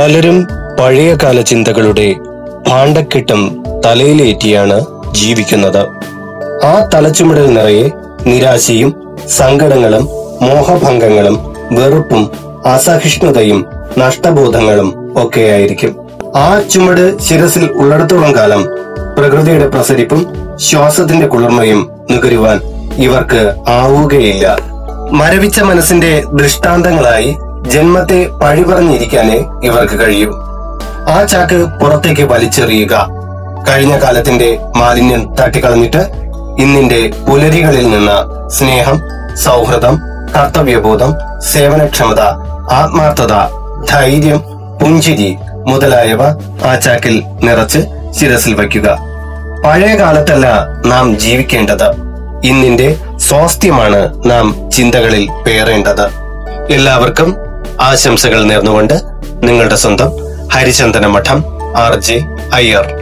പലരും പഴയകാല ചിന്തകളുടെ ഭാണ്ഡക്കെട്ടും തലയിലേറ്റിയാണ് ജീവിക്കുന്നത്. ആ തലച്ചുമടൽ നിറയെ നിരാശയും സങ്കടങ്ങളും മോഹഭംഗങ്ങളും വെറുപ്പും അസഹിഷ്ണുതയും നഷ്ടബോധങ്ങളും ഒക്കെയായിരിക്കും. ആ ചുമട് ശിരസിൽ ഉള്ളിടത്തോളം കാലം പ്രകൃതിയുടെ പ്രസരിപ്പും ശ്വാസത്തിന്റെ കുളിർമയും നുകരുവാൻ ഇവർക്ക് ആവുകയില്ല. മരവിച്ച മനസ്സിന്റെ ദൃഷ്ടാന്തങ്ങളായി ജന്മത്തെ പഴിപറഞ്ഞിരിക്കാനേ ഇവർക്ക് കഴിയൂ. ആ ചാക്ക് പുറത്തേക്ക് വലിച്ചെറിയുക. കഴിഞ്ഞ കാലത്തിന്റെ മാലിന്യം തട്ടിക്കളഞ്ഞിട്ട് ഇന്നിന്റെ പുലരികളിൽ നിന്ന് സ്നേഹം സൗഹൃദം കർത്തവ്യബോധം സേവനക്ഷമത ആത്മാർത്ഥത ധൈര്യം പുഞ്ചിരി മുതലായവ ആ ചാക്കിൽ നിറച്ച് ശിരസിൽ വയ്ക്കുക. പഴയ കാലത്തല്ല നാം ജീവിക്കേണ്ടത്. ഇന്നിന്റെ സ്വാസ്ഥ്യമാണ് നാം ചിന്തകളിൽ പേറേണ്ടത്. എല്ലാവർക്കും ആശംസകൾ നേർന്നുകൊണ്ട് നിങ്ങളുടെ സ്വന്തം ഹരിചന്ദന മഠം ആർ ജെ അയ്യർ.